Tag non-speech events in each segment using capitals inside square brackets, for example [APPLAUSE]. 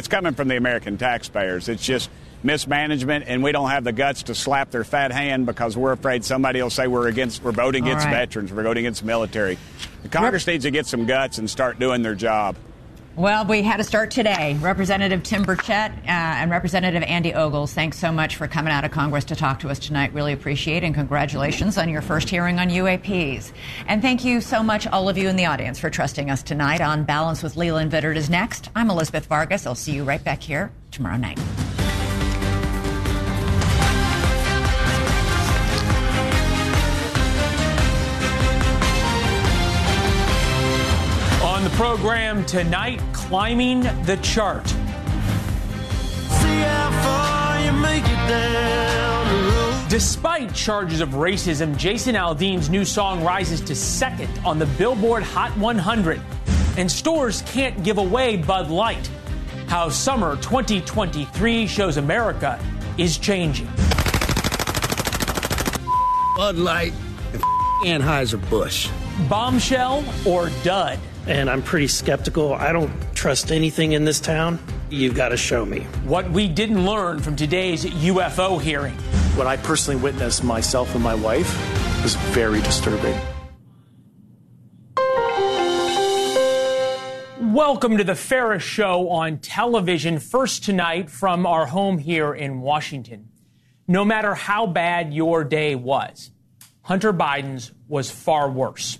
It's coming from the American taxpayers. It's just mismanagement, and we don't have the guts to slap their fat hand because we're afraid somebody will say we're against, we're voting against right. veterans, we're voting against military. The Congress needs to get some guts and start doing their job. Well, we had to start today. Representative Tim Burchett uh, and Representative Andy Ogles, thanks so much for coming out of Congress to talk to us tonight. Really appreciate it, and congratulations on your first hearing on UAPs. And thank you so much, all of you in the audience, for trusting us tonight. On Balance with Leland Vittert is next. I'm Elizabeth Vargas. I'll see you right back here tomorrow night. Program tonight, climbing the chart. Despite charges of racism, Jason Aldean's new song rises to second on the Billboard Hot 100. And stores can't give away Bud Light. How summer 2023 shows America is changing. Bud Light and Anheuser-Busch. Bombshell or dud? And I'm pretty skeptical. I don't trust anything in this town. You've got to show me. What we didn't learn from today's UFO hearing. What I personally witnessed myself and my wife was very disturbing. Welcome to the Ferris Show on television, first tonight from our home here in Washington. No matter how bad your day was, Hunter Biden's was far worse.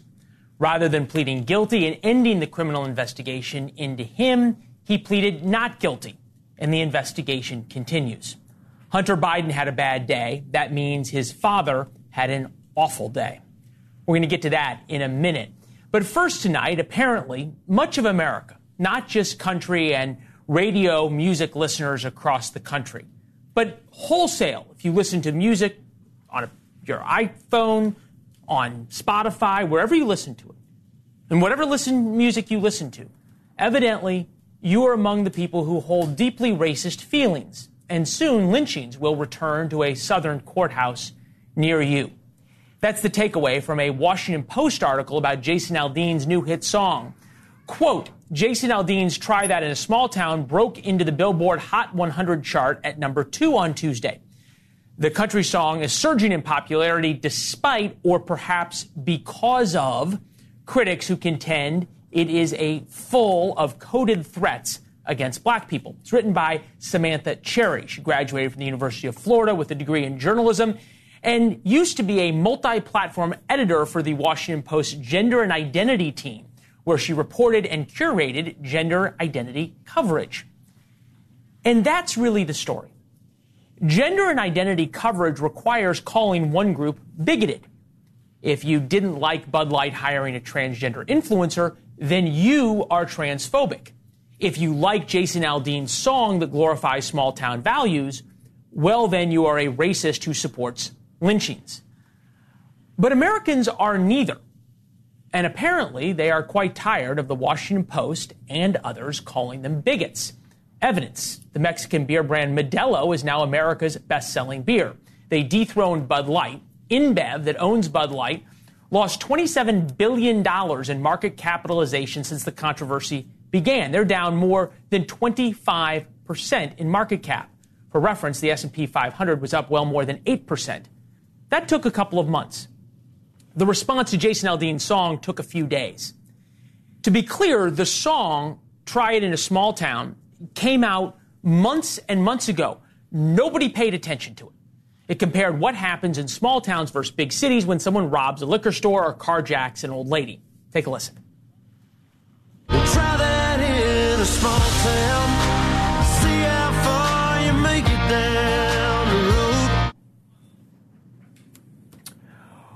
Rather than pleading guilty and ending the criminal investigation into him, he pleaded not guilty, and the investigation continues. Hunter Biden had a bad day. That means his father had an awful day. We're going to get to that in a minute. But first tonight, apparently, much of America, not just country and radio music listeners across the country, but wholesale, if you listen to music on a, your iPhone, on Spotify, wherever you listen to it, and whatever listen music you listen to, evidently you are among the people who hold deeply racist feelings, and soon lynchings will return to a southern courthouse near you. That's the takeaway from a Washington Post article about Jason Aldean's new hit song. Quote, Jason Aldean's Try That in a Small Town broke into the Billboard Hot 100 chart at number two on Tuesday. The country song is surging in popularity despite, or perhaps because of, critics who contend it is a full of coded threats against black people. It's written by Samantha Cherry. She graduated from the University of Florida with a degree in journalism and used to be a multi platform editor for the Washington Post gender and identity team, where she reported and curated gender identity coverage. And that's really the story. Gender and identity coverage requires calling one group bigoted. If you didn't like Bud Light hiring a transgender influencer, then you are transphobic. If you like Jason Aldean's song that glorifies small town values, well, then you are a racist who supports lynchings. But Americans are neither. And apparently, they are quite tired of the Washington Post and others calling them bigots. Evidence the Mexican beer brand Modelo is now America's best selling beer. They dethroned Bud Light. InBev, that owns Bud Light, lost $27 billion in market capitalization since the controversy began. They're down more than 25% in market cap. For reference, the S&P 500 was up well more than 8%. That took a couple of months. The response to Jason Aldean's song took a few days. To be clear, the song, Try It in a Small Town, came out months and months ago. Nobody paid attention to it. It compared what happens in small towns versus big cities when someone robs a liquor store or carjacks an old lady. Take a listen. Try that in a small town. See how far you make it down the road.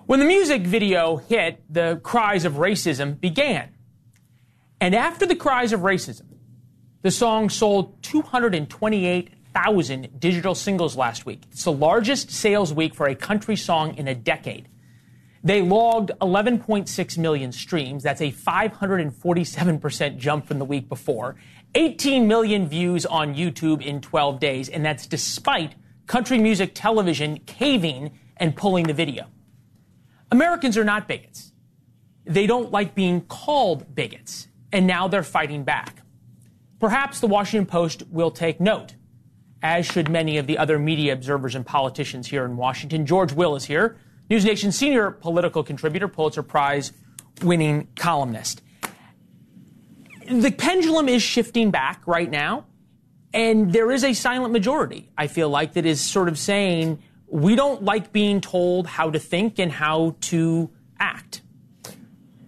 When the music video hit, the cries of racism began. And after the cries of racism, The song sold 228,000 digital singles last week. It's the largest sales week for a country song in a decade. They logged 11.6 million streams. That's a 547% jump from the week before. 18 million views on YouTube in 12 days, and that's despite country music television caving and pulling the video. Americans are not bigots. They don't like being called bigots, and now they're fighting back. Perhaps the Washington Post will take note, as should many of the other media observers and politicians here in Washington. George Will is here, News Nation senior political contributor, Pulitzer Prize winning columnist. The pendulum is shifting back right now, and there is a silent majority, I feel like, that is sort of saying, we don't like being told how to think and how to act.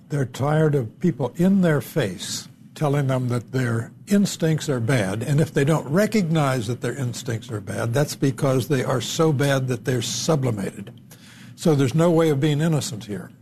They're tired of people in their face telling them that their instincts are bad. And if they don't recognize that their instincts are bad, that's because they are so bad that they're sublimated. So there's no way of being innocent here.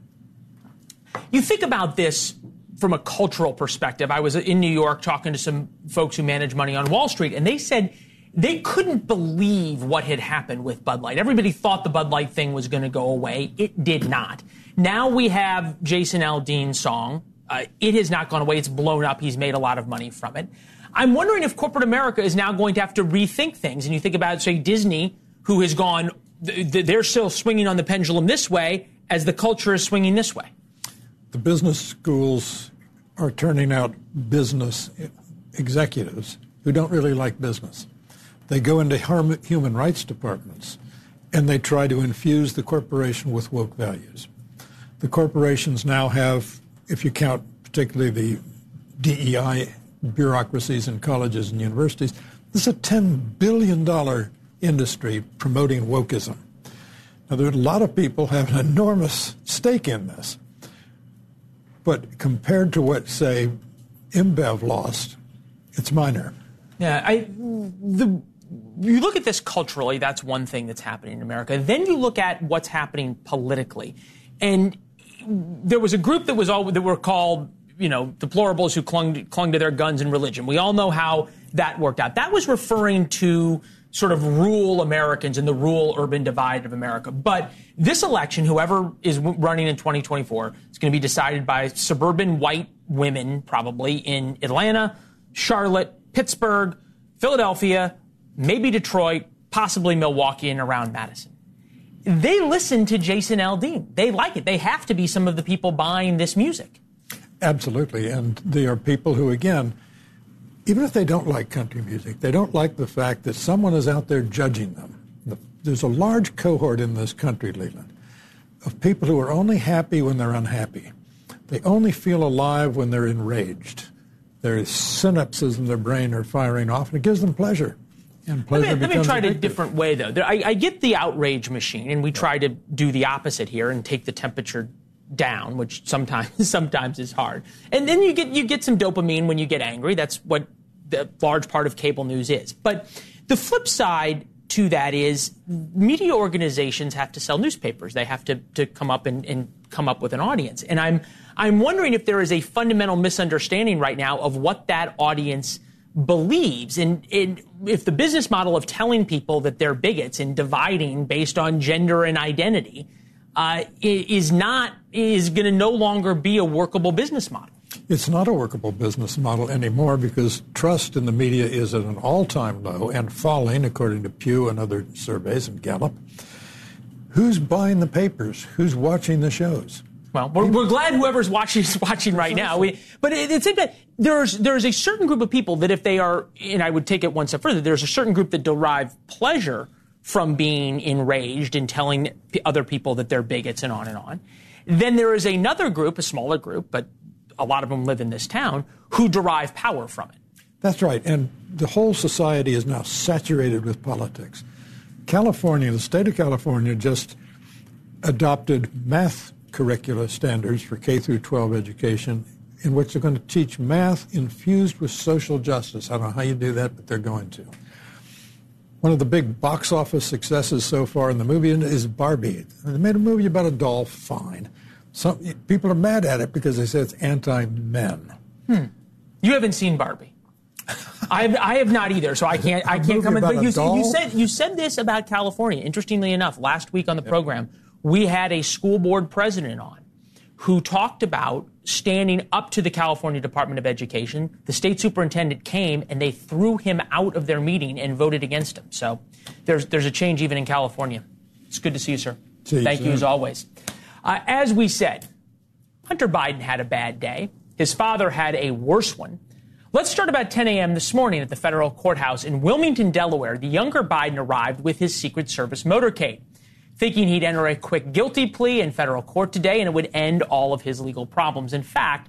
You think about this from a cultural perspective. I was in New York talking to some folks who manage money on Wall Street, and they said they couldn't believe what had happened with Bud Light. Everybody thought the Bud Light thing was going to go away. It did not. Now we have Jason Aldean's song. Uh, it has not gone away. It's blown up. He's made a lot of money from it. I'm wondering if corporate America is now going to have to rethink things. And you think about, say, Disney, who has gone they're still swinging on the pendulum this way as the culture is swinging this way. The business schools are turning out business executives who don't really like business. They go into human rights departments and they try to infuse the corporation with woke values. The corporations now have, if you count particularly the DEI bureaucracies in colleges and universities, this is a $10 billion industry promoting wokeism. Now, there are a lot of people have an enormous stake in this. But compared to what, say, InBev lost, it's minor. Yeah, I, the, you look at this culturally, that's one thing that's happening in America. Then you look at what's happening politically. And there was a group that was all that were called, you know, deplorables who clung, clung to their guns and religion. We all know how that worked out. That was referring to sort of rural Americans and the rural urban divide of America. But this election, whoever is running in 2024, is going to be decided by suburban white women, probably in Atlanta, Charlotte, Pittsburgh, Philadelphia, maybe Detroit, possibly Milwaukee, and around Madison. They listen to Jason Aldean. They like it. They have to be some of the people buying this music. Absolutely. And they are people who, again, even if they don't like country music, they don't like the fact that someone is out there judging them. There's a large cohort in this country, Leland, of people who are only happy when they're unhappy. They only feel alive when they're enraged. Their synapses in their brain are firing off, and it gives them pleasure. Let me, let me try it a different way, though. There, I, I, get the outrage machine, and we try to do the opposite here and take the temperature down, which sometimes [LAUGHS] sometimes is hard. And then you get you get some dopamine when you get angry. That's what the large part of cable news is. But the flip side to that is media organizations have to sell newspapers. They have to, to come up and, and come up with an audience. And I'm I'm wondering if there is a fundamental misunderstanding right now of what that audience believes. in, and if the business model of telling people that they're bigots and dividing based on gender and identity uh, is not is going to no longer be a workable business model. It's not a workable business model anymore because trust in the media is at an all time low and falling, according to Pew and other surveys and Gallup. Who's buying the papers? Who's watching the shows? Well, we're, we're glad whoever's watching is watching right now. We, but it, it's that there's there's a certain group of people that if they are, and I would take it one step further, there's a certain group that derive pleasure from being enraged and telling other people that they're bigots and on and on. Then there is another group, a smaller group, but a lot of them live in this town, who derive power from it. That's right. And the whole society is now saturated with politics. California, the state of California, just adopted math curricula standards for K through 12 education in which they're going to teach math infused with social justice. I don't know how you do that, but they're going to. One of the big box office successes so far in the movie is Barbie. They made a movie about a doll, fine. Some people are mad at it because they say it's anti-men. Hmm. You haven't seen Barbie. [LAUGHS] I have, I have not either, so I can't I can't in. But you, you said you said this about California. Interestingly enough, last week on the program, we had a school board president on who talked about standing up to the California Department of Education. The state superintendent came and they threw him out of their meeting and voted against him. So there's there's a change even in California. It's good to see you, sir. See you Thank you as always. Uh, as we said, Hunter Biden had a bad day. His father had a worse one. Let's start about 10 a.m. this morning at the federal courthouse in Wilmington, Delaware. The younger Biden arrived with his Secret Service motorcade, thinking he'd enter a quick guilty plea in federal court today and it would end all of his legal problems. In fact,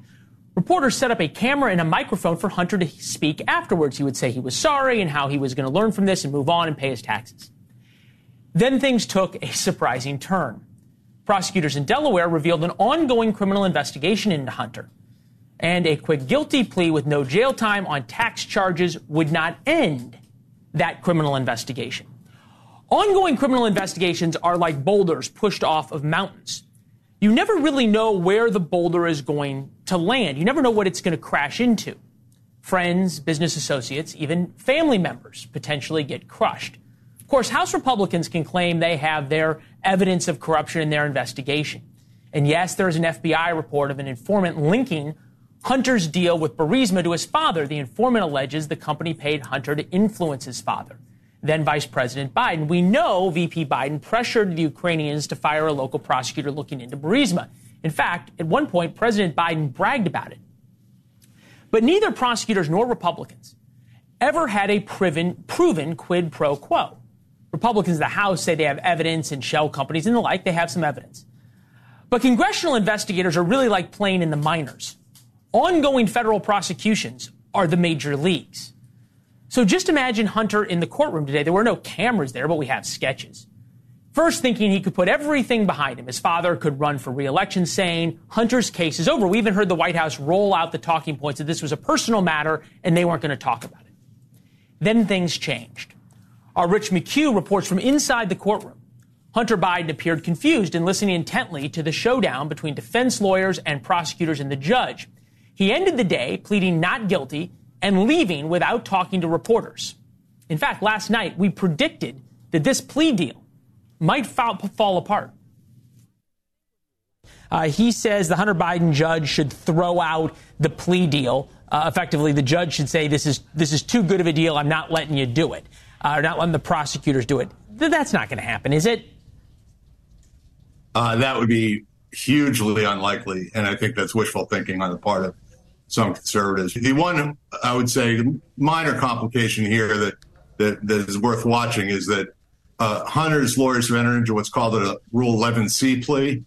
reporters set up a camera and a microphone for Hunter to speak afterwards. He would say he was sorry and how he was going to learn from this and move on and pay his taxes. Then things took a surprising turn. Prosecutors in Delaware revealed an ongoing criminal investigation into Hunter. And a quick guilty plea with no jail time on tax charges would not end that criminal investigation. Ongoing criminal investigations are like boulders pushed off of mountains. You never really know where the boulder is going to land. You never know what it's going to crash into. Friends, business associates, even family members potentially get crushed. Of course, House Republicans can claim they have their evidence of corruption in their investigation. And yes, there is an FBI report of an informant linking Hunter's deal with Burisma to his father. The informant alleges the company paid Hunter to influence his father, then Vice President Biden. We know VP Biden pressured the Ukrainians to fire a local prosecutor looking into Burisma. In fact, at one point, President Biden bragged about it. But neither prosecutors nor Republicans ever had a proven, proven quid pro quo. Republicans in the House say they have evidence in shell companies and the like. They have some evidence. But congressional investigators are really like playing in the minors. Ongoing federal prosecutions are the major leagues. So just imagine Hunter in the courtroom today. There were no cameras there, but we have sketches. First, thinking he could put everything behind him. His father could run for reelection, saying Hunter's case is over. We even heard the White House roll out the talking points that this was a personal matter and they weren't going to talk about it. Then things changed. Our Rich McHugh reports from inside the courtroom. Hunter Biden appeared confused and listening intently to the showdown between defense lawyers and prosecutors and the judge. He ended the day pleading not guilty and leaving without talking to reporters. In fact, last night we predicted that this plea deal might fall, fall apart. Uh, he says the Hunter Biden judge should throw out the plea deal. Uh, effectively, the judge should say this is this is too good of a deal. I'm not letting you do it. Uh, or not letting the prosecutors do it. Th- That's not going to happen, is it? Uh, that would be hugely unlikely, and I think that's wishful thinking on the part of some conservatives. The one I would say minor complication here that that, that is worth watching is that uh, Hunter's lawyers have entered into what's called a Rule 11C plea.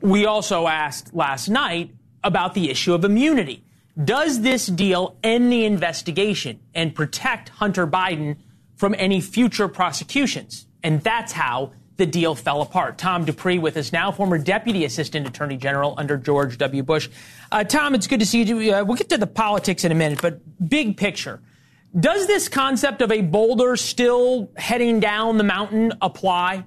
We also asked last night about the issue of immunity. Does this deal end the investigation and protect Hunter Biden from any future prosecutions? And that's how the deal fell apart. Tom Dupree with us now, former Deputy Assistant Attorney General under George W. Bush. Uh, Tom, it's good to see you. Uh, we'll get to the politics in a minute, but big picture. Does this concept of a boulder still heading down the mountain apply?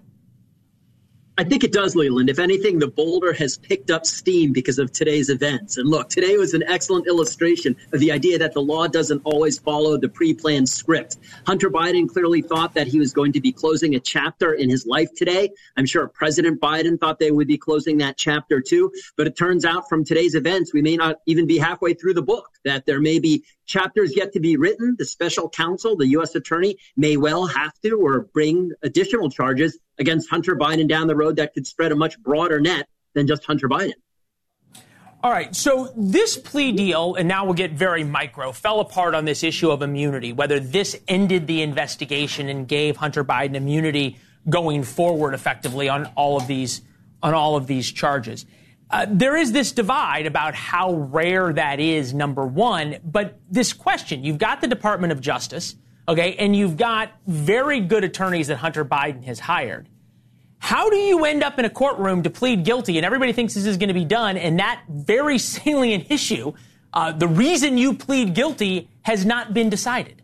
I think it does, Leland. If anything, the boulder has picked up steam because of today's events. And look, today was an excellent illustration of the idea that the law doesn't always follow the pre planned script. Hunter Biden clearly thought that he was going to be closing a chapter in his life today. I'm sure President Biden thought they would be closing that chapter too. But it turns out from today's events, we may not even be halfway through the book, that there may be chapters yet to be written. The special counsel, the U.S. attorney, may well have to or bring additional charges against Hunter Biden down the road that could spread a much broader net than just Hunter Biden. All right. So this plea deal, and now we'll get very micro, fell apart on this issue of immunity, whether this ended the investigation and gave Hunter Biden immunity going forward effectively on all of these on all of these charges. Uh, there is this divide about how rare that is, number one. But this question, you've got the Department of Justice, okay, and you've got very good attorneys that Hunter Biden has hired. How do you end up in a courtroom to plead guilty and everybody thinks this is going to be done and that very [LAUGHS] salient issue, uh, the reason you plead guilty has not been decided?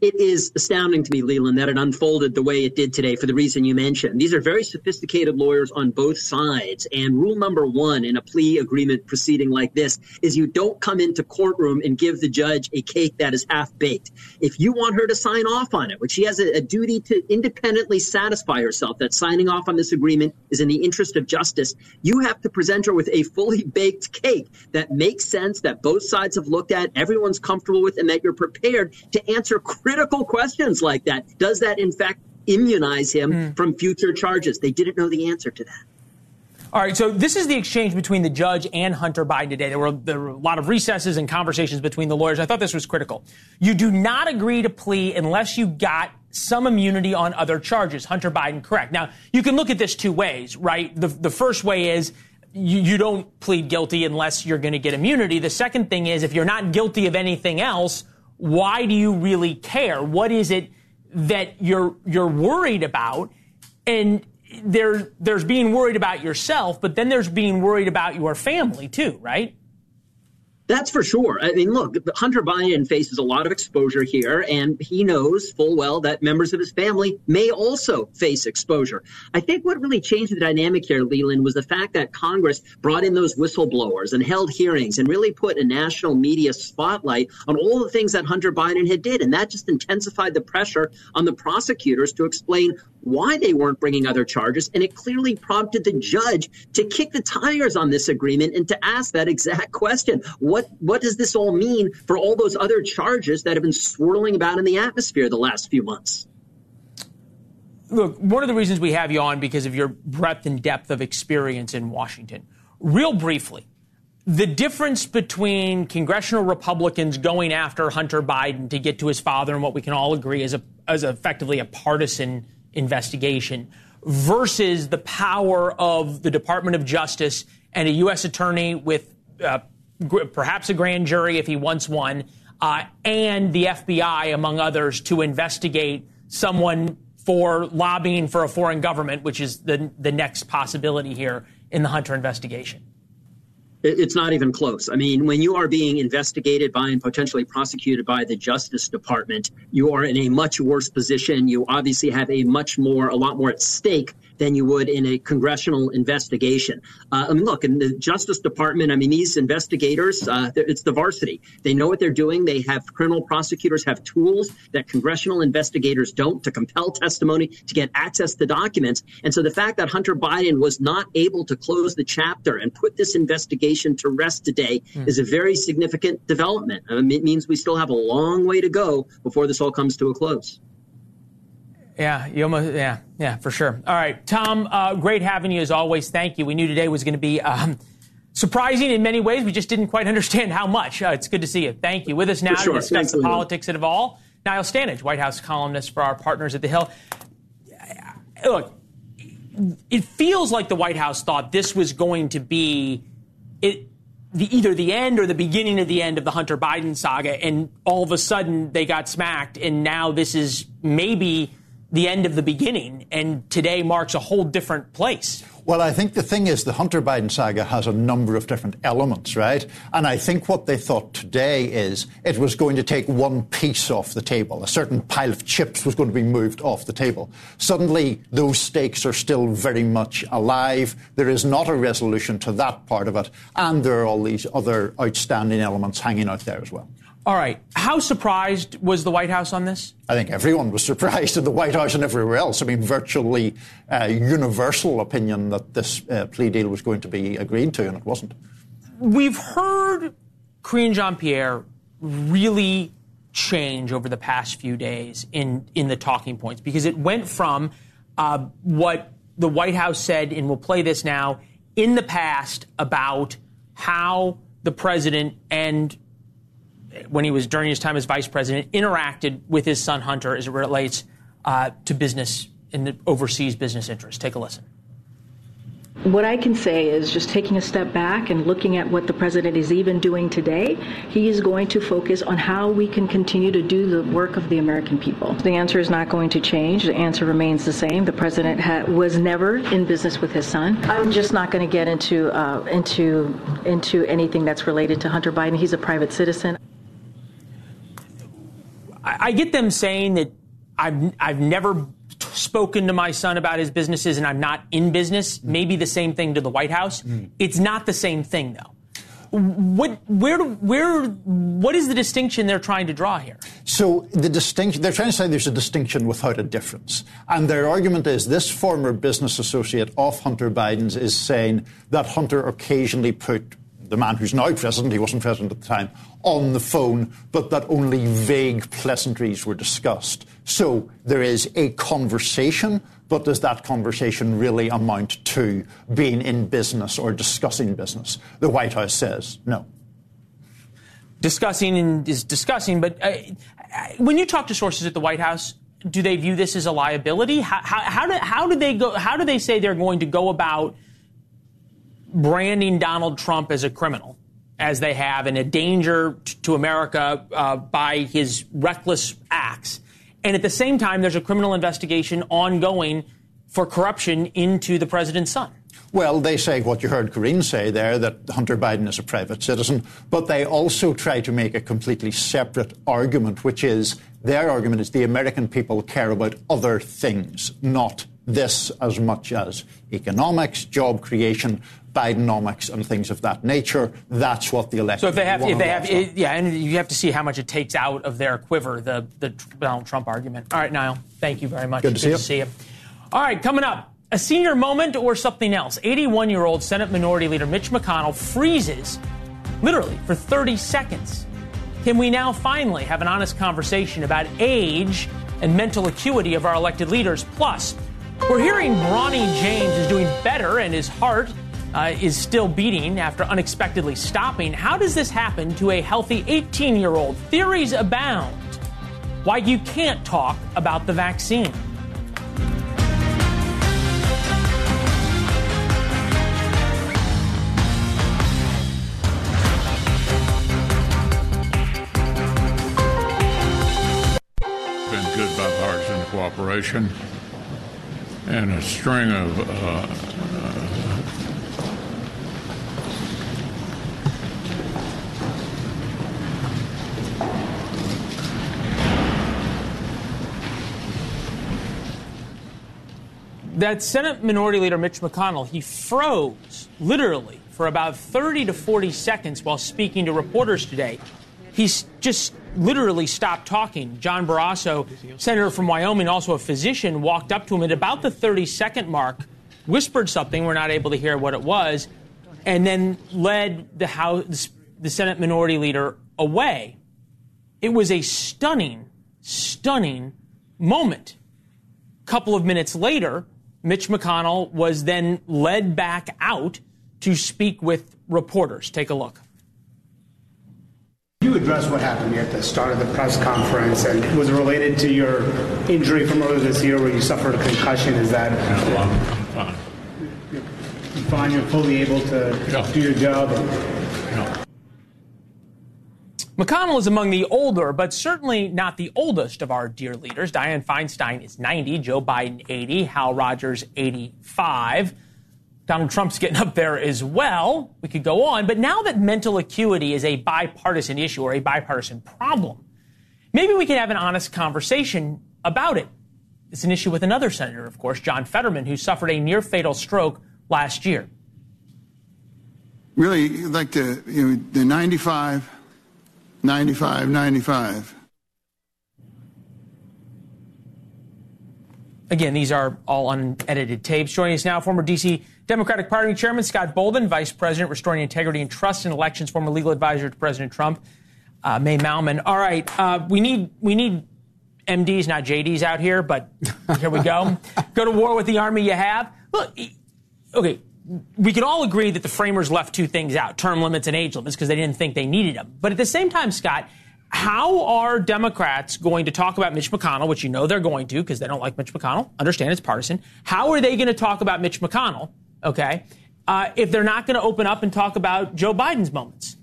It is astounding to me, Leland, that it unfolded the way it did today for the reason you mentioned. These are very sophisticated lawyers on both sides. And rule number one in a plea agreement proceeding like this is you don't come into courtroom and give the judge a cake that is half baked. If you want her to sign off on it, which she has a, a duty to independently satisfy herself that signing off on this agreement is in the interest of justice, you have to present her with a fully [LAUGHS] baked cake that makes sense, that both sides have looked at, everyone's comfortable with, and that you're prepared to answer critical questions like that. Does that, in fact, immunize him mm. from future charges? They didn't know the answer to that. All right, so this is the exchange between the judge and Hunter Biden today. There were, there were, a lot of recesses and conversations between the lawyers. I thought this was critical. You do not agree to plea unless you got some immunity on other charges. Hunter Biden, correct. Now, you can look at this two ways, right? The, the first way is you, you don't plead guilty unless you're going to get immunity. The second thing is if you're not guilty of anything else, why do you really care? What is it that you're you're worried about? And there there's being worried about yourself, but then there's being worried about your family too, right? That's for sure. I mean, look, Hunter Biden faces a lot of exposure here, and he knows full well that members of his family may also face exposure. I think what really changed the dynamic here, Leland, was the fact that Congress brought in those whistleblowers and held hearings and really put a national media spotlight on all the things that Hunter Biden had did, and that just intensified the pressure on the prosecutors to explain why they weren't bringing other charges, and it clearly prompted the judge to kick the tires on this agreement and to ask that exact question. What what does this all mean for all those other charges that have been swirling about in the atmosphere the last few months? Look, one of the reasons we have you on because of your breadth and depth of experience in Washington. Real briefly, the difference between congressional Republicans going after Hunter Biden to get to his father and what we can all agree is a, as effectively a partisan investigation versus the power of the Department of Justice and a U.S. attorney with uh, perhaps a grand jury if he wants one, uh, and the FBI, among others, to investigate someone for lobbying for a foreign government, which is the, the next possibility here in the Hunter investigation. It's not even close. I mean, when you are being investigated by and potentially prosecuted by the Justice Department, you are in a much worse position. You obviously have a much more, a lot more at stake than you would in a congressional investigation. Uh, I mean, look, in the Justice Department, I mean, these investigators, uh, it's the varsity. They know what they're doing. They have criminal prosecutors have tools that congressional investigators don't to compel testimony, to get access to documents. And so the fact that Hunter Biden was not able to close the chapter and put this investigation to rest today mm. is a very significant development. I mean, it means we still have a long way to go before this all comes to a close. Yeah, you almost, yeah, yeah, for sure. All right, Tom, uh, great having you as always. Thank you. We knew today was going to be um, surprising in many ways. We just didn't quite [LAUGHS] understand how much. Uh, it's good to see you. Thank you. With us now sure. to discuss Thanks the politics of it all, Niall Stanage, White House columnist for our partners at The Hill. Look, it feels like the White House thought this was going to be it, the, either the end or the beginning of the end of the Hunter Biden saga, and all of a sudden they got smacked, and now this is maybe the end of the beginning, and today marks a whole different place. Well, I think the thing is, the Hunter Biden saga has a number of different elements, right? And I think what they thought today is it was going to take one piece off the table. A certain pile of chips was going to be moved off the table. Suddenly, those stakes are still very much alive. There is not a resolution to that part of it. And there are all these other outstanding elements hanging out there as well. All right. How surprised was the White House on this? I think everyone was surprised in the White House and everywhere else. I mean, virtually uh, universal opinion that this uh, plea deal was going to be agreed to, and it wasn't. We've heard Karine Jean Pierre really change over the past few days in, in the talking points because it went from uh, what the White House said, and we'll play this now, in the past about how the president and when he was during his time as vice president, interacted with his son Hunter as it relates uh, to business and the overseas business interests. Take a listen. What I can say is just taking a step back and looking at what the president is even doing today, he is going to focus on how we can continue to do the work of the American people. The answer is not going to change. The answer remains the same. The president ha- was never in business with his son. I'm just not going to get into uh, into into anything that's related to Hunter Biden. He's a private citizen. I, I get them saying that I've I've never spoken to my son about his businesses and I'm not in business. Maybe the same thing to the White House. Mm. It's not the same thing though. What where where what is the distinction they're trying to draw here? So the distinction they're trying to say there's a distinction without a difference. And their argument is this former business associate of Hunter Biden's is saying that Hunter occasionally put the man who's now president, he wasn't president at the time, on the phone, but that only vague pleasantries were discussed. So there is a conversation, but does that conversation really amount to being in business or discussing business? The White House says no. Discussing is discussing, but uh, when you talk to sources at the White House, do they view this as a liability? How, how, how, do, how do they go? How do they say they're going to go about branding Donald Trump as a criminal, as they have, and a danger to America uh, by his reckless acts? And at the same time, there's a criminal investigation ongoing for corruption into the president's son. Well, they say what you heard Karine say there that Hunter Biden is a private citizen, but they also try to make a completely separate argument, which is their argument is the American people care about other things, not this as much as economics, job creation, Bidenomics, and things of that nature. That's what the election. So if they have, if they have, front. yeah, and you have to see how much it takes out of their quiver, the the Donald Trump argument. All right, Niall, thank you very much. Good to see you. you. All right, coming up, a senior moment or something else. 81-year-old Senate Minority Leader Mitch McConnell freezes, literally for 30 seconds. Can we now finally have an honest conversation about age and mental acuity of our elected leaders? Plus, we're hearing Bronny James is doing better and his heart uh, is still beating after unexpectedly stopping. How does this happen to a healthy 18 year old? Theories abound. Why you can't talk about the vaccine. been good cooperation and a string of uh, that Senate Minority Leader Mitch McConnell, he froze literally for about 30 to 40 seconds while speaking to reporters today. He's just literally stopped talking. John Barrasso, senator from Wyoming, also a physician, walked up to him at about the 30 second mark, whispered something. We're not able to hear what it was, and then led the House, the Senate Minority Leader away. It was a stunning, stunning moment. A couple of minutes later, Mitch McConnell was then led back out to speak with reporters. Take a look. You address what happened at the start of the press conference, and it was related to your injury from earlier this year where you suffered a concussion? Is that I'm fine. you find you're fully able to do your job? McConnell is among the older, but certainly not the oldest of our dear leaders. Dianne Feinstein is 90, Joe Biden 80, Hal Rogers 85. Donald Trump's getting up there as well. We could go on. But now that mental acuity is a bipartisan issue or a bipartisan problem, maybe we can have an honest conversation about it. It's an issue with another senator, of course, John Fetterman, who suffered a near fatal stroke last year. really like the you know the 95 95 95 Again, these are all unedited tapes. Joining us now, former D.C. Democratic Party Chairman Scott Bolden, Vice President, Restoring Integrity and Trust in Elections, former legal advisor to President Trump, uh, Mae Mailman. All right, uh, we need we need MDs, not JDs, out here, but here we go. [LAUGHS] go to war with the army you have. Look, okay, we can all agree that the framers left two things out: term limits and age limits, because they didn't think they needed them. But at the same time, Scott. How are Democrats going to talk about Mitch McConnell, which you know they're going to because they don't like Mitch McConnell? Understand it's partisan. How are they going to talk about Mitch McConnell, okay, uh, if they're not going to open up and talk about Joe Biden's moments?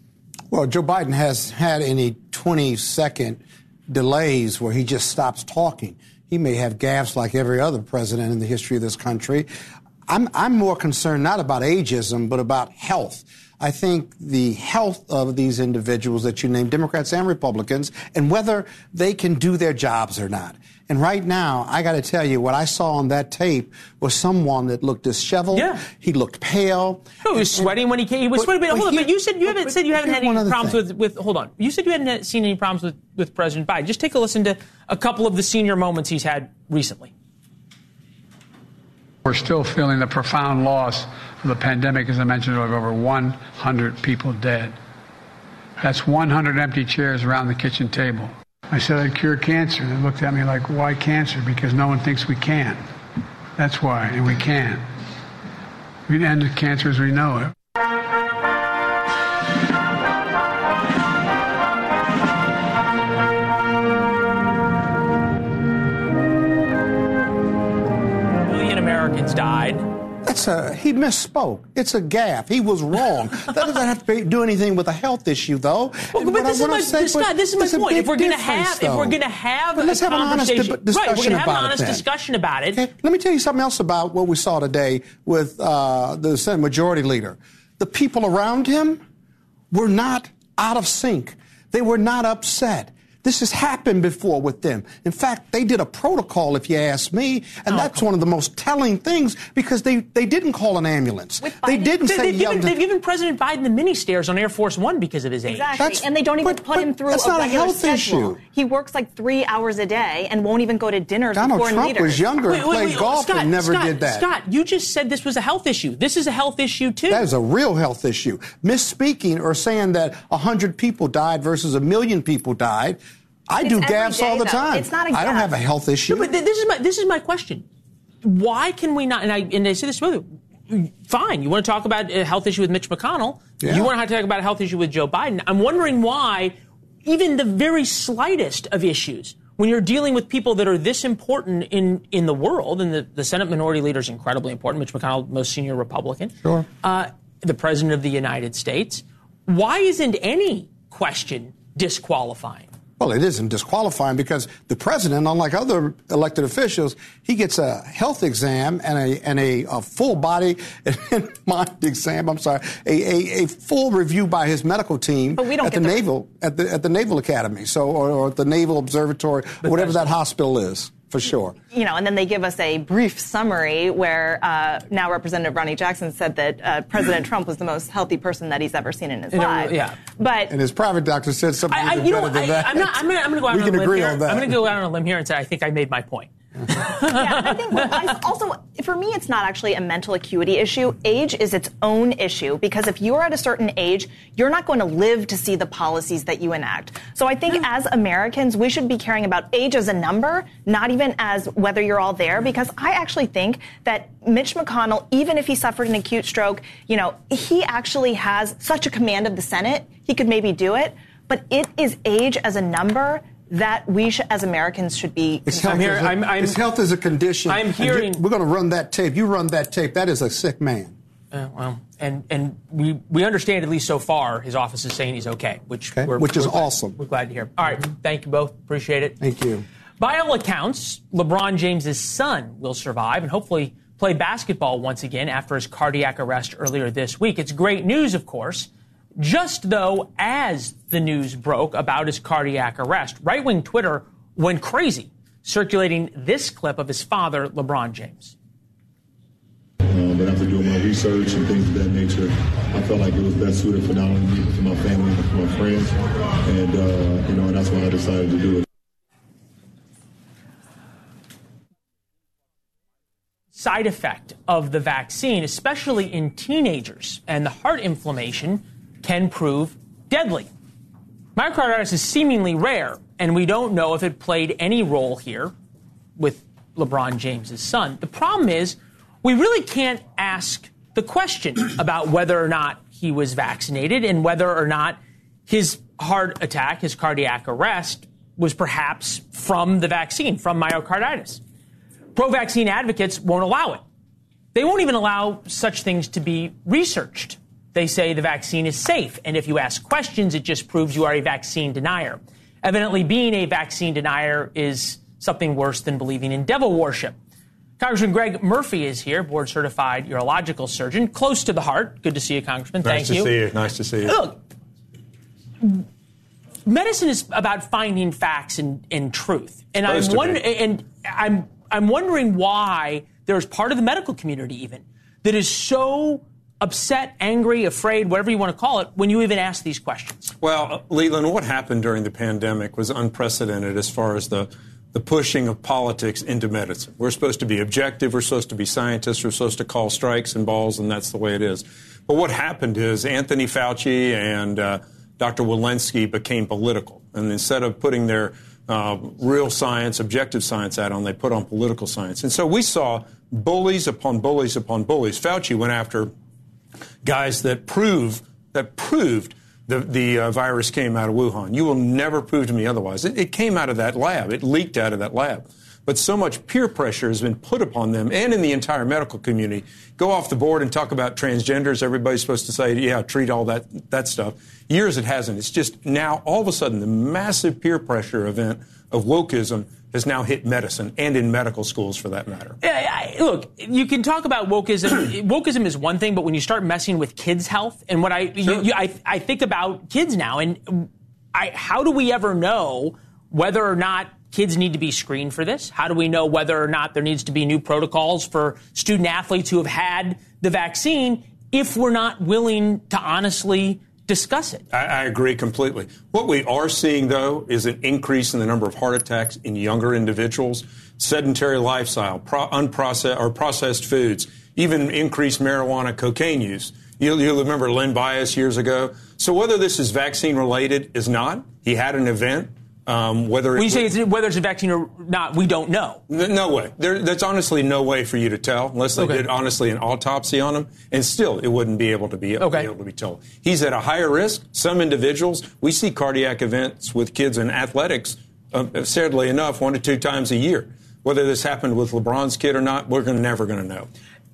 Well, Joe Biden has had any 20 second delays where he just stops talking. He may have gaffes like every other president in the history of this country. I'm, I'm more concerned not about ageism, but about health. I think the health of these individuals that you name, Democrats and Republicans, and whether they can do their jobs or not. And right now, I got to tell you, what I saw on that tape was someone that looked disheveled. Yeah. He looked pale. No, he was sweating when he came. He was But- sweating. But, hold on. But you said you haven't but- said you haven't had any problems thing. with, with. Hold on. You said you hadn't seen any problems with with President Biden. Just take a listen to a couple of the senior moments he's had recently. We're still feeling the profound loss of the pandemic, as I mentioned, of over 100 people dead. That's 100 empty chairs around the kitchen table. I said I'd cure cancer, they looked at me like, why cancer? Because no one thinks we can. That's why, and we can. We'd end cancer as we know it. That's a he misspoke. It's a gaffe. He was wrong. [LAUGHS] that doesn't have to be, do anything with a health issue, though. Well, but what I this is my this, Scott, this is my point. If we're going to have if we're going to have But let's a have an honest conversation, discussion right? We're going to have an about it honest discussion about it. Okay, let me tell you something else about what we saw today with uh, the Senate Majority Leader. The people around him were not out of sync. They were not upset. This has happened before with them. In fact, they did a protocol, if you ask me, and oh, that's one of the most telling things because they, they didn't call an ambulance. They didn't They- say they've, given, they've given President Biden the mini stairs on Air Force One because of his age. Exactly. and they don't even put him through that's a not a health schedule. issue. He works like three hours a day and won't even go to dinners Donald with Trump leaders. was younger and played golf Scott, and never Scott, did that. Scott, you just said this was a health issue. This is a health issue too. That is a real health issue. Misspeaking or saying that 100 people died versus a million people died. I It's do every gaffes all the though. time. It's not a I don't have a health issue. No, but th- this is my this is my question. Why can we not? And I and I say this to you. Fine, you want to talk about a health issue with Mitch McConnell. Yeah. You want to talk about a health issue with Joe Biden. I'm wondering why, even the very slightest of issues, when you're dealing with people that are this important in in the world, and the, the Senate Minority Leader is incredibly important. Mitch McConnell, most senior Republican. Sure. Uh, the President of the United States. Why isn't any question disqualifying? Well, it isn't disqualifying because the president, unlike other elected officials, he gets a health exam and a and a, a full body [LAUGHS] mind exam. I'm sorry, a, a, a full review by his medical team But we don't at the, the- naval at the at the Naval Academy, so or, or at the Naval Observatory, whatever that hospital is, for sure. you know, and then they give us a brief summary where uh, now Representative Ronny Jackson said that uh, President [CLEARS THROAT] Trump was the most healthy person that he's ever seen in his In a- life. yeah. But And his private doctor said something I, I, you know, better than I, that. I'm not. I'm gonna, I'm gonna go out we on can a limb agree here. on that. I'm gonna go out on a limb here and say I think I made my point. Yeah, I think I also for me it's not actually a mental acuity issue. Age is its own issue because if you're at a certain age, you're not going to live to see the policies that you enact. So I think as Americans, we should be caring about age as a number, not even as whether you're all there because I actually think that Mitch McConnell, even if he suffered an acute stroke, you know, he actually has such a command of the Senate, he could maybe do it, but it is age as a number that we sh- as Americans should be It's concerned health, here- as a, I'm- I'm- it's health as a condition. I'm And hearing- you- we're going to run that tape. You run that tape. That is a sick man. Uh, well, and and we we understand at least so far his office is saying he's okay, which Okay, we're, which is we're glad- awesome. We're glad to hear. All right, thank you both. Appreciate it. Thank you. By all accounts, LeBron James' son will survive and hopefully play basketball once again after his cardiac arrest earlier this week. It's great news, of course. Just though, as the news broke about his cardiac arrest, right wing Twitter went crazy, circulating this clip of his father, LeBron James. Um, but after doing my research and things of that nature, I felt like it was best suited for not only me, but for my family, but for my friends. And, uh, you know, and that's why I decided to do it. side effect of the vaccine, especially in teenagers, and the heart inflammation can prove deadly. Myocarditis is seemingly rare, and we don't know if it played any role here with LeBron James' son. The problem is, we really can't ask the question about whether or not he was vaccinated and whether or not his heart attack, his cardiac arrest, was perhaps from the vaccine, from myocarditis pro vaccine advocates won't allow it. They won't even allow such things to be researched. They say the vaccine is safe, and if you ask questions, it just proves you are a vaccine denier. Evidently, being a vaccine denier is something worse than believing in devil worship. Congressman Greg Murphy is here, board certified urological surgeon, close to the heart. Good to see you, Congressman. Nice Thank to you. see you. Nice to see you. Look, medicine is about finding facts and, and truth, and Supposed I'm wonder- and I'm I'm wondering why there's part of the medical community even that is so upset, angry, afraid, whatever you want to call it, when you even ask these questions. Well, Leland, what happened during the pandemic was unprecedented as far as the the pushing of politics into medicine. We're supposed to be objective. We're supposed to be scientists. We're supposed to call strikes and balls, and that's the way it is. But what happened is Anthony Fauci and uh, Dr. Walensky became political, and instead of putting their uh, real science, objective science out on, they put on political science. And so we saw bullies upon bullies upon bullies. Fauci went after guys that prove that proved the the uh, virus came out of Wuhan. You will never prove to me otherwise. It, it came out of that lab. It leaked out of that lab. But so much peer pressure has been put upon them and in the entire medical community. Go off the board and talk about transgenders. Everybody's supposed to say, yeah, treat all that that stuff. Years it hasn't. It's just now all of a sudden the massive peer pressure event of wokeism has now hit medicine and in medical schools for that matter. Yeah, I, look, you can talk about wokeism. [CLEARS THROAT] wokeism is one thing, but when you start messing with kids' health, and what I, you, you, I, I think about kids now, and I, how do we ever know whether or not kids need to be screened for this? How do we know whether or not there needs to be new protocols for student athletes who have had the vaccine if we're not willing to honestly discuss it? I, I agree completely. What we are seeing, though, is an increase in the number of heart attacks in younger individuals, sedentary lifestyle, pro- unprocessed or processed foods, even increased marijuana, cocaine use. You'll, you'll remember Len Bias years ago. So whether this is vaccine related is not. He had an event. Um, whether When you say it's, whether it's a vaccine or not, we don't know. No way. There, there's honestly no way for you to tell unless they Okay. did honestly an autopsy on him, and still it wouldn't be able to be, be able to be told. He's at a higher risk. Some individuals we see cardiac events with kids in athletics, uh, sadly enough, one to two times a year. Whether this happened with LeBron's kid or not, we're gonna, never going to know.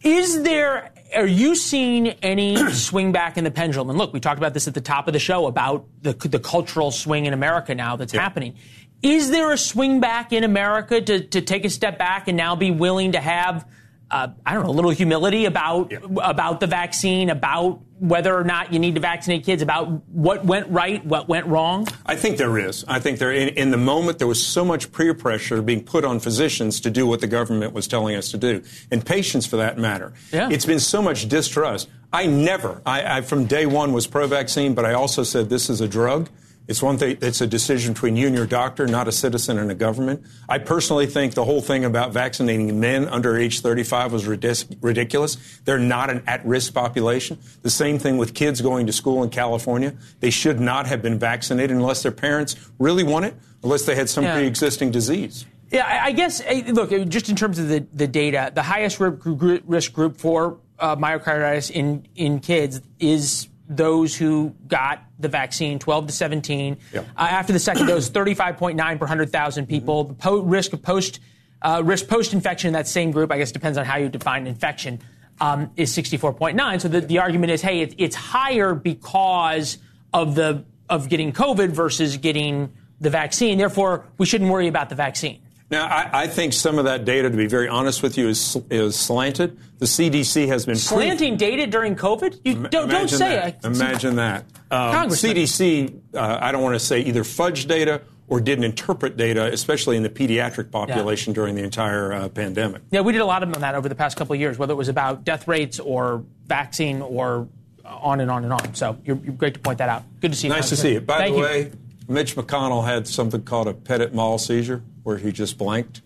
Is there, are you seeing any [CLEARS THROAT] swing back in the pendulum? And look, we talked about this at the top of the show about the, the cultural swing in America now that's happening. Is there a swing back in America to, to take a step back and now be willing to have, uh, I don't know, a little humility about, about the vaccine, about whether or not you need to vaccinate kids, about what went right, what went wrong? I think there is. I think there, in, in the moment, there was so much peer pressure being put on physicians to do what the government was telling us to do, and patients for that matter. Yeah. It's been so much distrust. I never, I, I from day one was pro-vaccine, but I also said this is a drug. It's one thing. It's a decision between you and your doctor, not a citizen and a government. I personally think the whole thing about vaccinating men under age 35 was ridic- ridiculous. They're not an at-risk population. The same thing with kids going to school in California. They should not have been vaccinated unless their parents really want it, unless they had some Yeah. pre-existing disease. Yeah, I I guess, eh, look, eh, just in terms of the, the data, the highest risk group for uh, myocarditis in, in kids is those who got the vaccine, 12 to 17. Uh, after the second dose, 35.9 per 100,000 people. The po- risk of post uh, risk post infection in that same group, I guess depends on how you define infection, um, is 64.9. So the, the argument is, hey, it, it's higher because of the of getting COVID versus getting the vaccine. Therefore, we shouldn't worry about the vaccine. Now, I, I think some of that data, to be very honest with you, is, is slanted. The CDC has been Slanting data during COVID? You don't, don't say that. it. Imagine that. Um, Congressman. CDC, uh, I don't want to say either fudged data or didn't interpret data, especially in the pediatric population during the entire uh, pandemic. Yeah, we did a lot of that over the past couple of years, whether it was about death rates or vaccine or on and on and on. So you're, you're great to point that out. Good to see you. Nice to see you. By Thank the you. way, Mitch McConnell had something called a petit mal seizure, where he just blanked.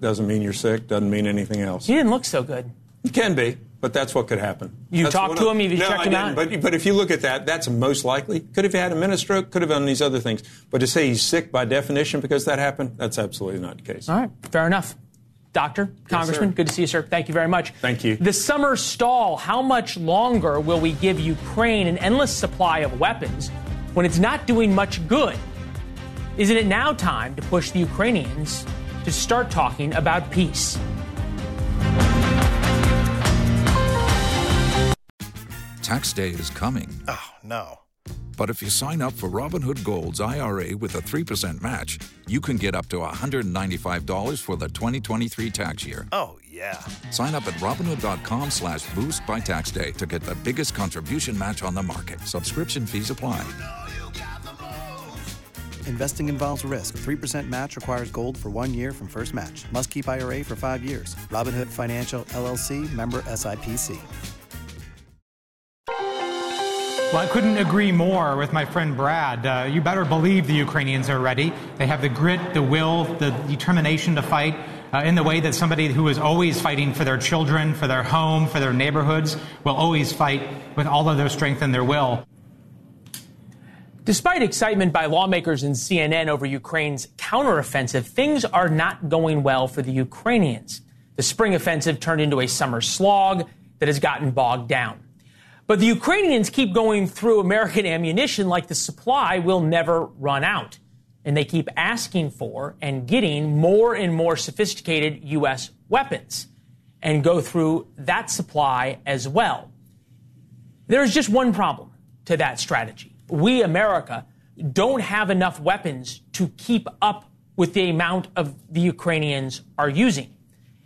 Doesn't mean you're sick. Doesn't mean anything else. He didn't look so good. It can be, but that's what could happen. You That's talked to him? You no, checked I him out? But, but if you look at that, that's most likely. Could have had a mini stroke. Could have done these other things. But to say he's sick by definition because that happened, that's absolutely not the case. All right, fair enough. Doctor, Congressman, sir. good to see you, sir. Thank you very much. Thank you. The summer stall, how much longer will we give Ukraine an endless supply of weapons when it's not doing much good? Isn't it now time to push the Ukrainians to start talking about peace? Tax day is coming. Oh, no. But if you sign up for Robinhood Gold's IRA with a 3% match, you can get up to $195 for the 2023 tax year. Oh, yeah. Sign up at Robinhood.com slash boost by tax day to get the biggest contribution match on the market. Subscription fees apply. Investing involves risk. 3% match requires gold for one year from first match. Must keep IRA for five years. Robinhood Financial LLC member SIPC. Well, I couldn't agree more with my friend Brad. Uh, you better believe the Ukrainians are ready. They have the grit, the will, the determination to fight uh, in the way that somebody who is always fighting for their children, for their home, for their neighborhoods, will always fight with all of their strength and their will. Despite excitement by lawmakers and CNN over Ukraine's counteroffensive, things are not going well for the Ukrainians. The spring offensive turned into a summer slog that has gotten bogged down. But the Ukrainians keep going through American [LAUGHS] ammunition like the supply will never run out. And they keep asking for and getting more and more sophisticated U.S. weapons and go through that supply as well. There's just one problem to that strategy. We, America, don't have enough weapons to keep up with the amount of the Ukrainians are using.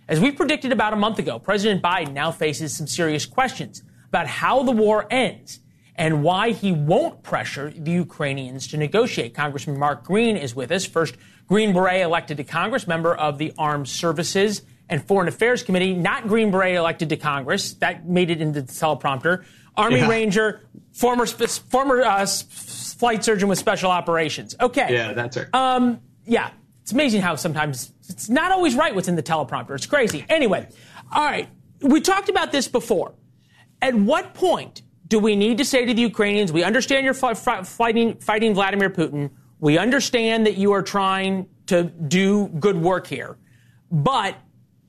As we predicted about a month ago, President Biden now faces some serious questions about how the war ends and why he won't pressure the Ukrainians to negotiate. Congressman Mark Green is with us, first Green Beret elected to Congress, member of the Armed Services and Foreign Affairs Committee, not Green Beret elected to Congress. That made it into the teleprompter. Army Yeah. Ranger, former former uh, flight surgeon with special operations. Okay. Yeah, that's it. Um, yeah, it's amazing how sometimes it's not always right what's in the teleprompter. It's crazy. Anyway, all right, we talked about this before. At what point do we need to say to the Ukrainians, we understand you're fi- fi- fighting, fighting Vladimir Putin. We understand that you are trying to do good work here, but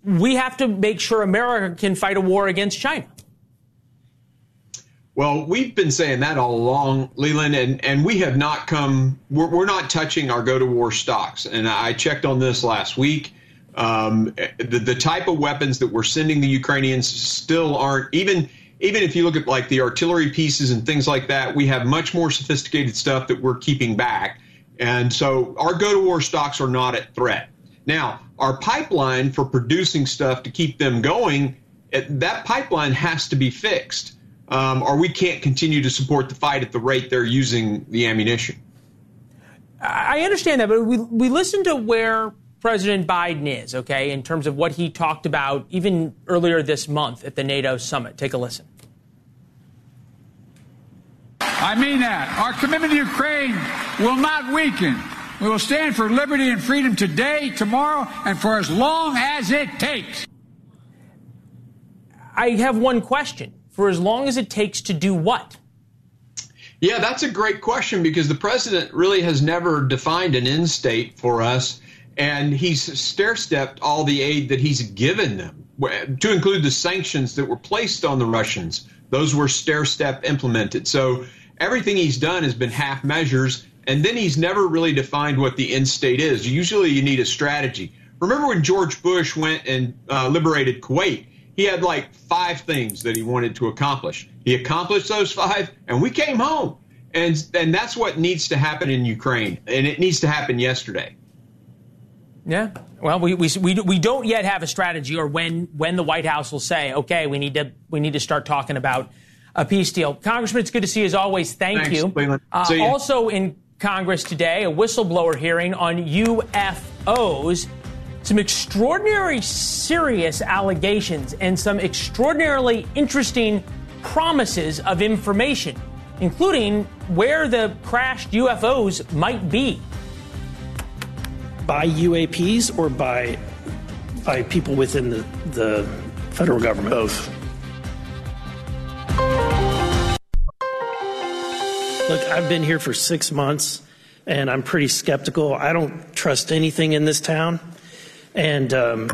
we have to make sure America can fight a war against China. Well, we've been saying that all along, Leland, and, and we have not come, we're, we're not touching our go to war stocks. And I checked on this last week. Um, the, the type of weapons that we're sending the Ukrainians still aren't, even, even if you look at like the artillery pieces and things like that, we have much more sophisticated stuff that we're keeping back. And so our go to war stocks are not at threat. Now, our pipeline for producing stuff to keep them going, that pipeline has to be fixed um, or we can't continue to support the fight at the rate they're using the ammunition. I understand that, but we, we listen to where President Biden is, okay, in terms of what he talked about even earlier this month at the NATO summit. Take a listen. I mean that. Our commitment to Ukraine will not weaken. We will stand for liberty and freedom today, tomorrow, and for as long as it takes. I have one question. For as long as it takes to do what? Yeah, that's a great question because the president really has never defined an end state for us, and he's stair stepped all the aid that he's given them, to include the sanctions that were placed on the Russians. Those were stair step implemented. So everything he's done has been half measures, and then he's never really defined what the end state is. Usually you need a strategy. Remember when George Bush went and uh, liberated Kuwait? He had like five things that he wanted to accomplish. He accomplished those five, and we came home. And, and that's what needs to happen in Ukraine, and it needs to happen yesterday. Yeah. Well, we, we, we, we don't yet have a strategy or when, when the White House will say, okay, we need to, we need to start talking about a peace deal. Congressman, it's good to see you as always. Thank Thanks, you. Uh, See also in Congress today, a whistleblower hearing on UFOs. Some extraordinary serious allegations and some extraordinarily interesting promises of information, including where the crashed UFOs might be. by UAPs or by by people within the, the federal government? Both. Look, I've been here for six months and I'm pretty skeptical. I don't trust anything in this town. And um,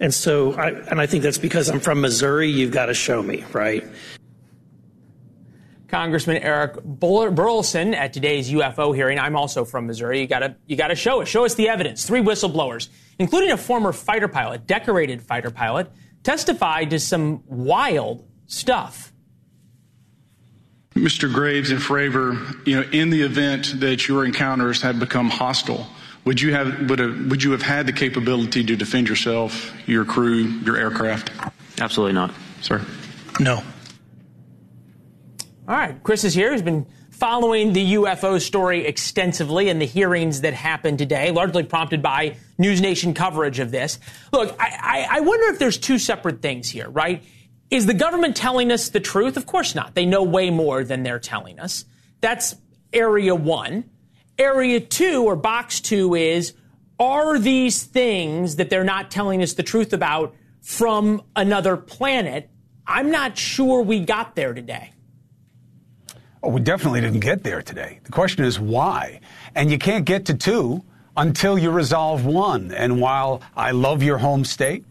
and so I and I think that's because I'm from Missouri. You've got to show me, right? Congressman Eric Burlison at today's UFO hearing. I'm also from Missouri. You gotta, you gotta show us. Show us the evidence. Three whistleblowers, including a former fighter pilot, decorated fighter pilot, testified to some wild stuff. Mr. Graves and Fravor, you know, in the event that your encounters have become hostile, would you have would, have, would you have had the capability to defend yourself, your crew, your aircraft? Absolutely not, sir. No. All right, Chris is here. He's been following the UFO story extensively and the hearings that happened today, largely prompted by NewsNation coverage of this. Look, I, I, I wonder if there's two separate things here, right? Is the government telling us the truth? Of course not. They know way more than they're telling us. That's area one. Area two, or box two, is are these things that they're not telling us the truth about from another planet? I'm not sure we got there today. Oh, we definitely didn't get there today. The question is why? And you can't get to two until you resolve one. And while I love your home state,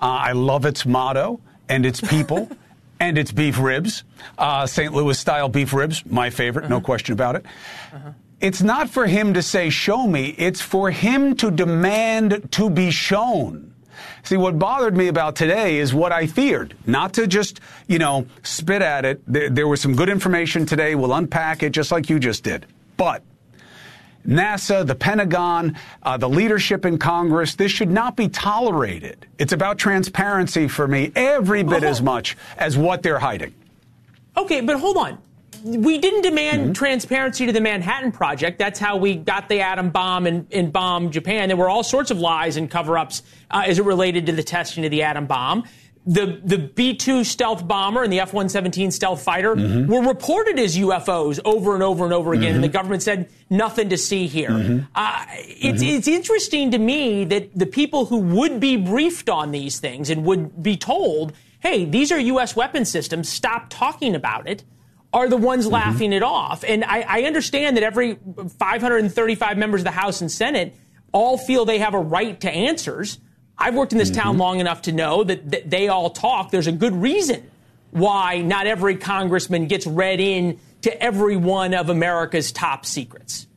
uh, I love its motto and its people [LAUGHS] and its beef ribs, uh, St. Louis style beef ribs, my favorite, uh-huh. no question about it. Uh-huh. It's not for him to say, show me, it's for him to demand to be shown. See, what bothered me about today is what I feared. Not to just, you know, spit at it. There, there was some good information today. We'll unpack it just like you just did. But NASA, the Pentagon, uh, the leadership in Congress, this should not be tolerated. It's about transparency for me every bit oh. as much as what they're hiding. Okay, but hold on we didn't demand mm-hmm. transparency to the Manhattan Project. That's how we got the atom bomb and, and bombed Japan. There were all sorts of lies and cover ups uh, as it related to the testing of the atom bomb. The, the B 2 stealth bomber and the F 117 stealth fighter mm-hmm. were reported as UFOs over and over and over again, mm-hmm. and the government said nothing to see here. Mm-hmm. Uh, it's, mm-hmm. it's interesting to me that the people who would be briefed on these things and would be told, hey, these are U.S. weapon systems, stop talking about it are the ones mm-hmm. laughing it off. And I, I, understand that every 535 members of the House and Senate all feel they have a right to answers. I've worked in this mm-hmm. town long enough to know that, that they all talk. There's a good reason why not every congressman gets read in to every one of America's top secrets.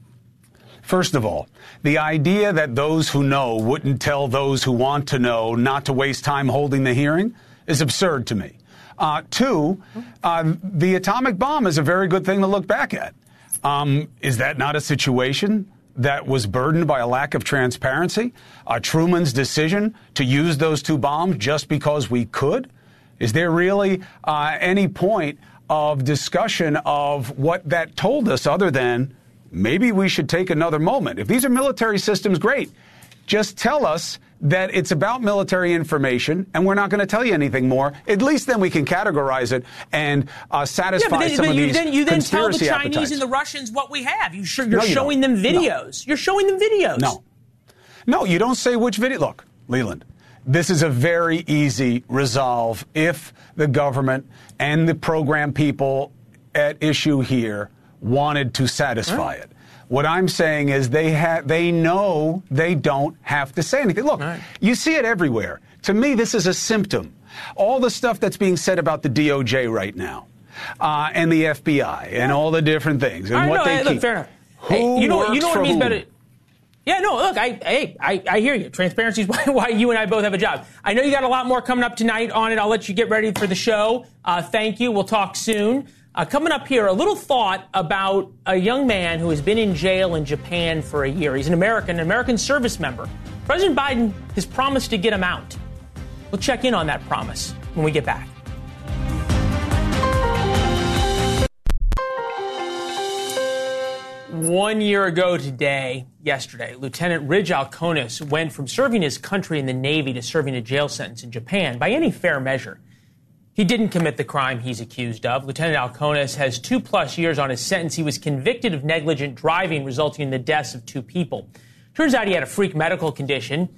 First of all, the idea that those who know wouldn't tell those who want to know not to waste time holding the hearing is absurd to me. Uh, two, uh, the atomic bomb is a very good thing to look back at. Um, is that not a situation that was burdened by a lack of transparency? Uh, Truman's decision to use those two bombs just because we could? Is there really uh, any point of discussion of what that told us other than maybe we should take another moment? If these are military systems, great. Just tell us that it's about military information and we're not going to tell you anything more. At least then we can categorize it and uh, satisfy yeah, then, some of you these then, you then tell the Chinese appetites. and the Russians what we have. You are no, showing them videos. No. You're showing them videos. No. No, you don't say which video. Look, Leland, this is a very easy resolve if the government and the program people at issue here wanted to satisfy right. it. What I'm saying is they have they know they don't have to say anything. Look, right. you see it everywhere. To me, this is a symptom. All the stuff that's being said about the DOJ right now, uh, and the FBI, and all the different things, and right, what no, they hey, keep. Look, fair enough. Who hey, you know, works you know what for means whom? better. Yeah, no, look, I, hey, I, I hear you. Transparency is [LAUGHS] why, why, you and I both have a job. I know you got a lot more coming up tonight on it. I'll let you get ready for the show. Uh, thank you. We'll talk soon. Uh, coming up here, a little thought about a young man who has been in jail in Japan for a year. He's an American, an American service member. President Biden has promised to get him out. We'll check in on that promise when we get back. One year ago today, yesterday, Lieutenant Ridge Alkonis went from serving his country in the Navy to serving a jail sentence in Japan by any fair measure. He didn't commit the crime he's accused of. Lieutenant Alkonis has two plus years on his sentence. He was convicted of negligent driving, resulting in the deaths of two people. Turns out he had a freak medical condition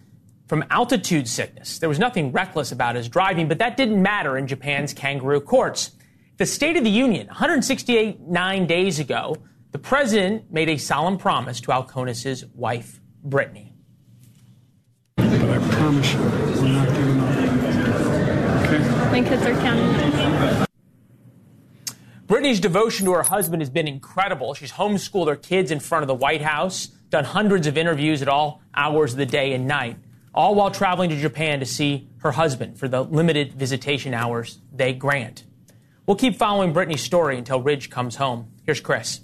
from altitude sickness. There was nothing reckless about his driving, but that didn't matter in Japan's kangaroo courts. The State of the Union, 168 nine days ago, the president made a solemn promise to Alkonis's wife, Brittany. But I promise you, my kids are counting. Brittany's devotion to her husband has been incredible. She's homeschooled her kids in front of the White House, done hundreds of interviews at all hours of the day and night, all while traveling to Japan to see her husband for the limited visitation hours they grant. We'll keep following Brittany's story until Ridge comes home. Here's Chris.